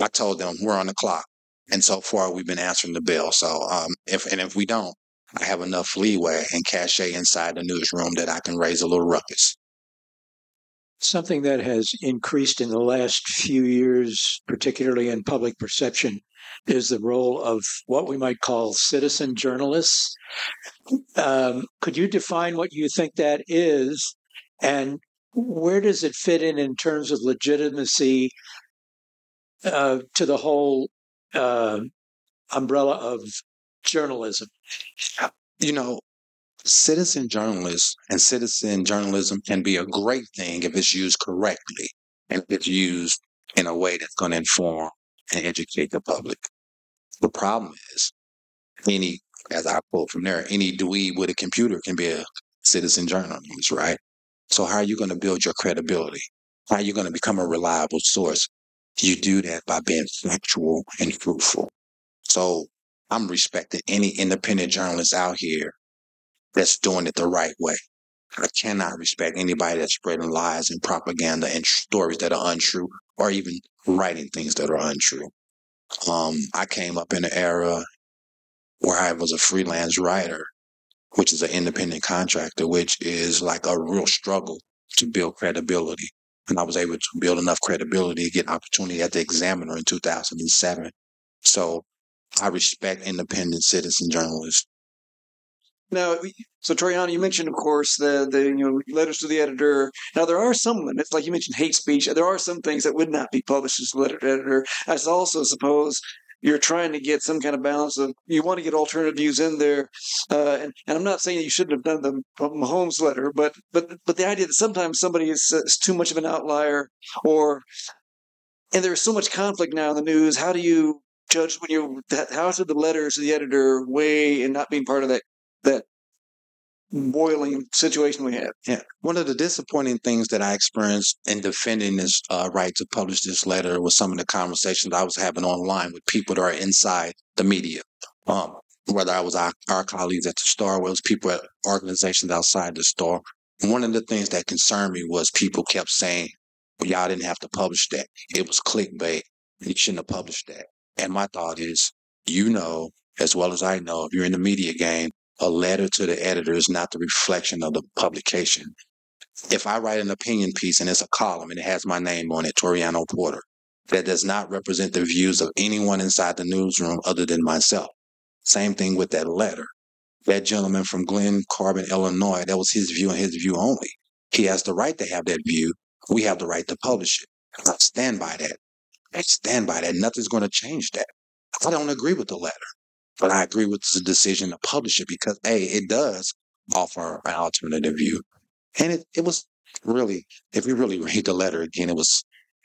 I told them we're on the clock. And so far, we've been answering the bell. So um, if and if we don't, I have enough leeway and cachet inside the newsroom that I can raise a little ruckus. Something that has increased in the last few years, particularly in public perception, is the role of what we might call citizen journalists. Um, could you define what you think that is, and where does it fit in in terms of legitimacy uh, to the whole uh, umbrella of journalism? you know, citizen journalists and citizen journalism can be a great thing if it's used correctly. and it's used in a way that's going to inform and educate the public. The problem is, any, as I quote from there, any dweeb with a computer can be a citizen journalist, right? So how are you going to build your credibility? How are you going to become a reliable source? You do that by being factual and truthful. So I'm respecting any independent journalist out here that's doing it the right way. I cannot respect anybody that's spreading lies and propaganda and stories that are untrue or even writing things that are untrue. Um, I came up in an era where I was a freelance writer, which is an independent contractor, which is like a real struggle to build credibility. And I was able to build enough credibility to get an opportunity at the Examiner in 2007. So I respect independent citizen journalists. Now, so Toriano, you mentioned, of course, the the you know letters to the editor. Now, there are some limits, like you mentioned, hate speech. There are some things that would not be published as a letter to editor. I also suppose you're trying to get some kind of balance of you want to get alternative views in there. Uh, and, and I'm not saying you shouldn't have done the Mahomes letter, but but but the idea that sometimes somebody is, is too much of an outlier, or and there's so much conflict now in the news. How do you judge when you how should the letters to the editor weigh in not being part of that that boiling situation we have. Yeah. One of the disappointing things that I experienced in defending this uh, right to publish this letter was some of the conversations I was having online with people that are inside the media. Um, whether I was our, our colleagues at the Star, it was people at organizations outside the Star. One of the things that concerned me was people kept saying, well, y'all didn't have to publish that. It was clickbait. You shouldn't have published that. And my thought is, you know, as well as I know, if you're in the media game, a letter to the editor is not the reflection of the publication. If I write an opinion piece and it's a column and it has my name on it, Toriano Porter, that does not represent the views of anyone inside the newsroom other than myself. Same thing with that letter. That gentleman from Glen Carbon, Illinois, that was his view and his view only. He has the right to have that view. We have the right to publish it. I stand by that. I stand by that. Nothing's going to change that. I don't agree with the letter. But I agree with the decision to publish it because A, it does offer an alternative view. And it, it was really, if you really read the letter again, it was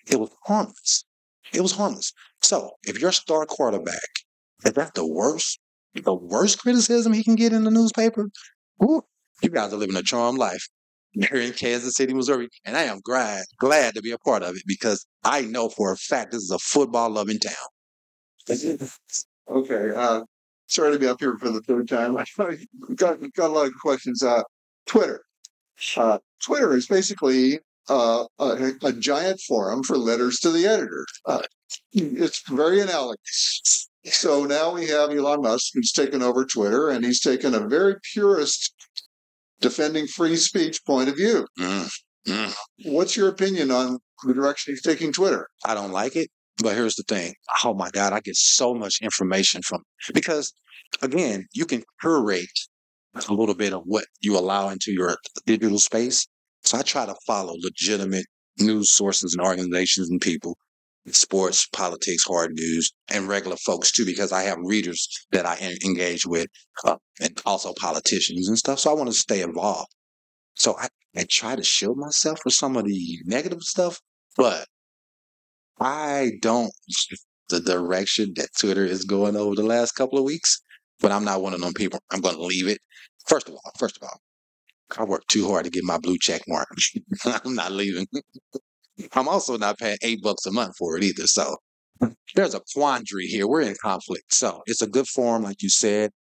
it was harmless. It was harmless. So if your star quarterback, is that the worst, the worst criticism he can get in the newspaper, whew, you guys are living a charmed life here in Kansas City, Missouri. And I am glad, glad to be a part of it because I know for a fact this is a football loving town. (laughs) okay. Uh, sorry to be up here for the third time. (laughs) I got, got a lot of questions. Uh, Twitter. Uh, Twitter is basically uh, a, a, giant forum for letters to the editor. Uh, it's very analogous. So now we have Elon Musk who's taken over Twitter, and he's taken a very purist, defending free speech point of view. Mm, mm. What's your opinion on the direction he's taking Twitter? I don't like it. But here's the thing. Oh my God, I get so much information from because again, you can curate a little bit of what you allow into your digital space. So I try to follow legitimate news sources and organizations and people, sports, politics, hard news, and regular folks too, because I have readers that I engage with uh, and also politicians and stuff. So I want to stay involved. So I, I try to shield myself from some of the negative stuff, but I don't the direction that Twitter is going over the last couple of weeks, but I'm not one of them people. I'm going to leave it. First of all, first of all, I work too hard to get my blue check mark. (laughs) I'm not leaving. (laughs) I'm also not paying eight bucks a month for it either. So there's a quandary here. We're in conflict. So it's a good forum, like you said.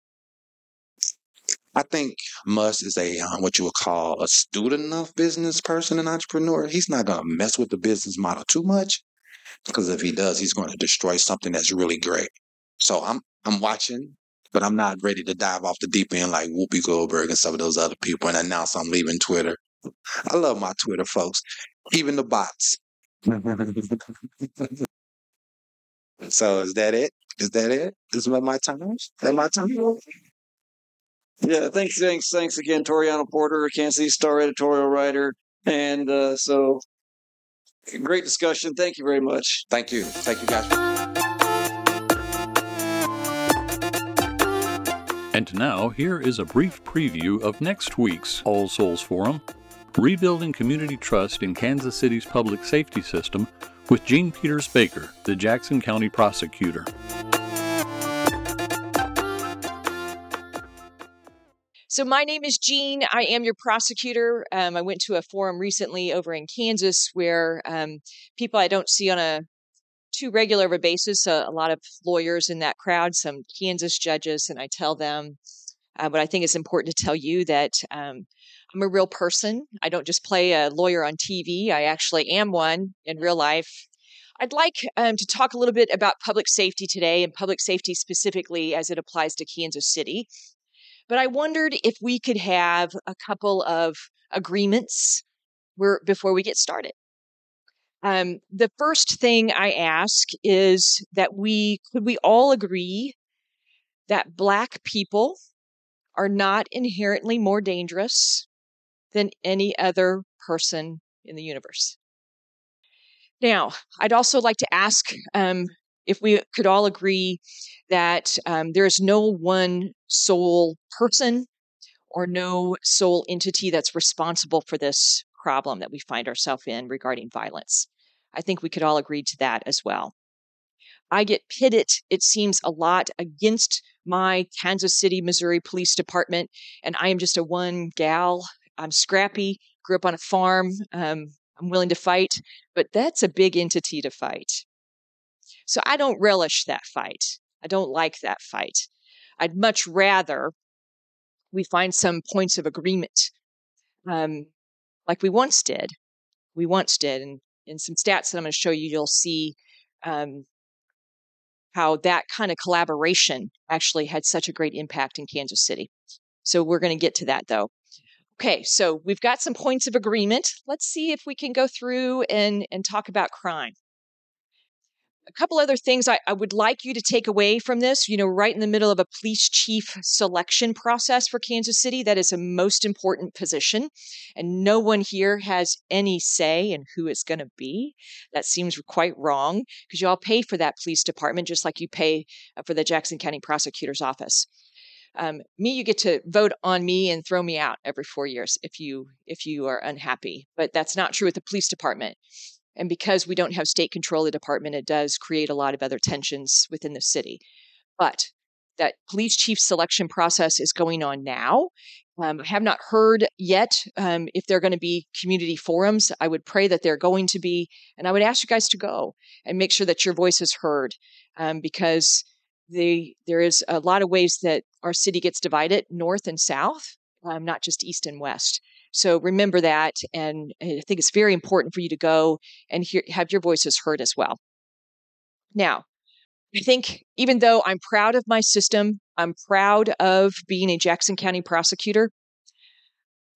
I think Musk is a um, what you would call a student enough business person and entrepreneur. He's not going to mess with the business model too much because if he does, he's going to destroy something that's really great. So I'm I'm watching, but I'm not ready to dive off the deep end like Whoopi Goldberg and some of those other people and announce I'm leaving Twitter. I love my Twitter folks, even the bots. (laughs) so is that it? Is that it? Is that my time? Is that my time? Yeah, thanks, thanks, thanks again, Toriano Porter, Kansas City Star editorial writer, and uh, so Great discussion. Thank you very much. Thank you. Thank you, guys. And now, here is a brief preview of next week's All Souls Forum. Rebuilding Community Trust in Kansas City's Public Safety System with Jean Peters Baker, the Jackson County Prosecutor. So, my name is Jean. I am your prosecutor. Um, I went to a forum recently over in Kansas where um, people I don't see on a too regular of a basis, uh, a lot of lawyers in that crowd, some Kansas judges, and I tell them uh, but I think it's important to tell you that um, I'm a real person. I don't just play a lawyer on TV. I actually am one in real life. I'd like um, to talk a little bit about public safety today and public safety specifically as it applies to Kansas City. But I wondered if we could have a couple of agreements where, before we get started. Um, the first thing I ask is that we could we all agree that Black people are not inherently more dangerous than any other person in the universe. Now, I'd also like to ask um, if we could all agree that um, there is no one sole person or no sole entity that's responsible for this problem that we find ourselves in regarding violence. I think we could all agree to that as well. I get pitted, it seems, a lot against my Kansas City, Missouri Police Department, and I am just a one gal. I'm scrappy, grew up on a farm. Um, I'm willing to fight, but that's a big entity to fight. So I don't relish that fight. I don't like that fight. I'd much rather we find some points of agreement, um, like we once did. We once did, and in some stats that I'm going to show you, you'll see um, how that kind of collaboration actually had such a great impact in Kansas City. So we're going to get to that though. Okay, so we've got some points of agreement. Let's see if we can go through and, and talk about crime a couple other things I, I, would like you to take away from this. You know, right in the middle of a police chief selection process for Kansas City, that is a most important position. And no one here has any say in who it's going to be. That seems quite wrong because you all pay for that police department just like you pay uh, for the Jackson County Prosecutor's Office. Um, me, you get to vote on me and throw me out every four years if you if you are unhappy. But that's not true with the police department. And because we don't have state control of the department, it does create a lot of other tensions within the city. But that police chief selection process is going on now. Um, I have not heard yet um, if there are going to be community forums. I would pray that they're going to be, and I would ask you guys to go and make sure that your voice is heard um, because the, there is a lot of ways that our city gets divided north and south, um, not just east and west. So remember that. And I think it's very important for you to go and hear, have your voices heard as well. Now, I think even though I'm proud of my system, I'm proud of being a Jackson County prosecutor,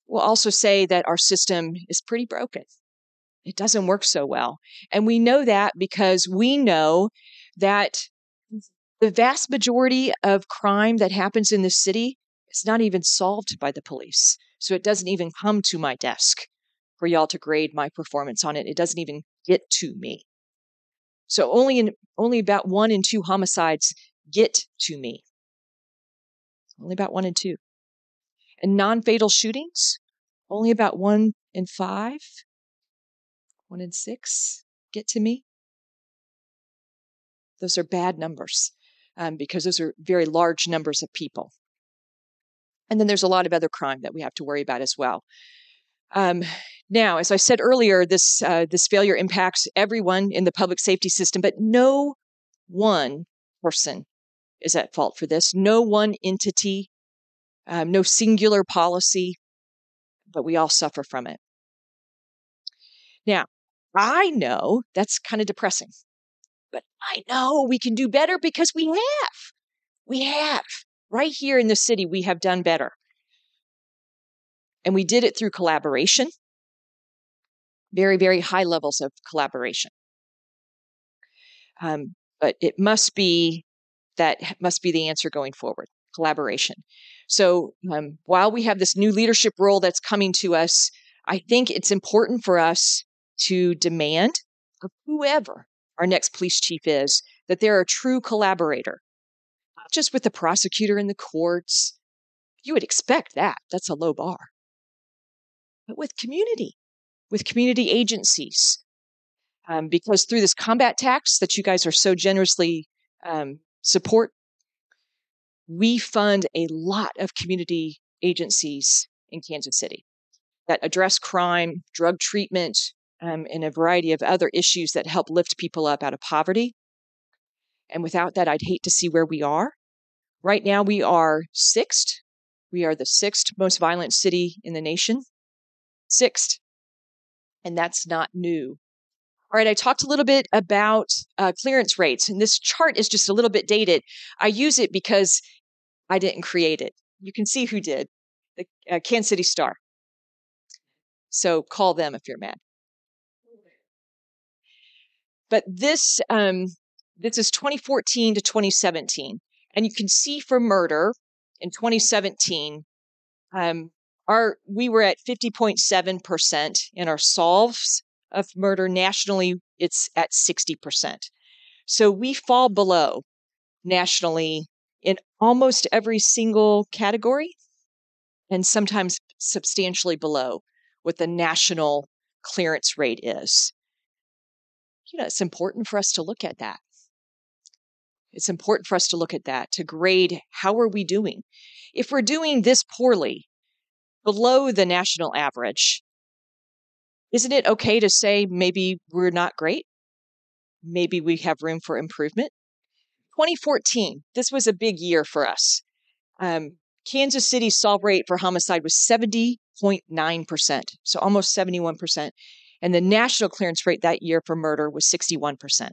we'll also say that our system is pretty broken. It doesn't work so well. And we know that because we know that the vast majority of crime that happens in this city is not even solved by the police. So it doesn't even come to my desk for y'all to grade my performance on it. It doesn't even get to me. So only in only about one in two homicides get to me. Only about one in two. And non-fatal shootings, only about one in five, one in six get to me. Those are bad numbers um, because those are very large numbers of people. And then there's a lot of other crime that we have to worry about as well. Um, now, as I said earlier, this uh, this failure impacts everyone in the public safety system, but no one person is at fault for this. No one entity, um, no singular policy, but we all suffer from it. Now, I know that's kind of depressing, but I know we can do better because we have. We have right here in the city, we have done better. And we did it through collaboration, very, very high levels of collaboration. Um, but it must be that must be the answer going forward collaboration. So um, while we have this new leadership role that's coming to us, I think it's important for us to demand of whoever our next police chief is that they're a true collaborator not just with the prosecutor in the courts. You would expect that. That's a low bar. but with community, with community agencies. Um, because through this combat tax that you guys are so generously um, support, we fund a lot of community agencies in Kansas City that address crime, drug treatment, um, a variety of other issues that help lift people up out of poverty. And without that, I'd hate to see where we are. Right now, we are sixth. We are the sixth most violent city in the nation. Sixth. And that's not new. All right, I talked a little bit about uh, clearance rates, and this chart is just a little bit dated. I use it because I didn't create it. You can see who did the uh, Kansas City Star. So call them if you're mad. But this um, this is 2014 to 2017, and you can see for murder in 2017, um, our we were at 50.7 percent in our solves of murder nationally. It's at 60 percent, so we fall below nationally in almost every single category, and sometimes substantially below what the national clearance rate is you know, it's important for us to look at that. It's important for us to look at that, to grade how are we doing. If we're doing this poorly, below the national average, isn't it okay to say maybe we're not great? Maybe we have room for improvement? 2014, this was a big year for us. Um, Kansas City's solve rate for homicide was 70.9%, so almost 71% and the national clearance rate that year for murder was 61%.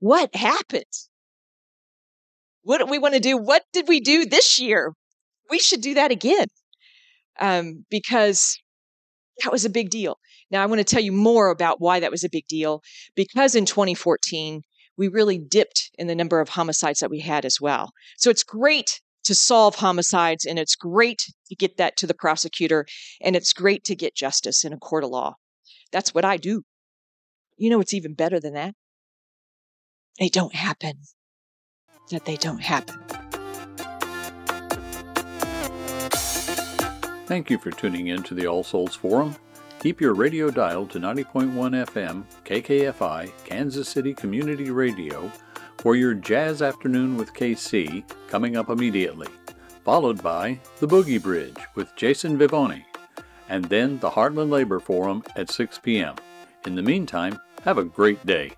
What happened? What do we want to do? What did we do this year? We should do that again um, because that was a big deal. Now, I want to tell you more about why that was a big deal because in 2014, we really dipped in the number of homicides that we had as well. So it's great to solve homicides and it's great to get that to the prosecutor and it's great to get justice in a court of law. That's what I do. You know what's even better than that? They don't happen. That they don't happen. Thank you for tuning in to the All Souls Forum. Keep your radio dial to 90.1 FM, KKFI, Kansas City Community Radio, for your Jazz Afternoon with KC coming up immediately, followed by The Boogie Bridge with Jason Vivoni and then the Heartland Labor Forum at 6 p.m. In the meantime, have a great day.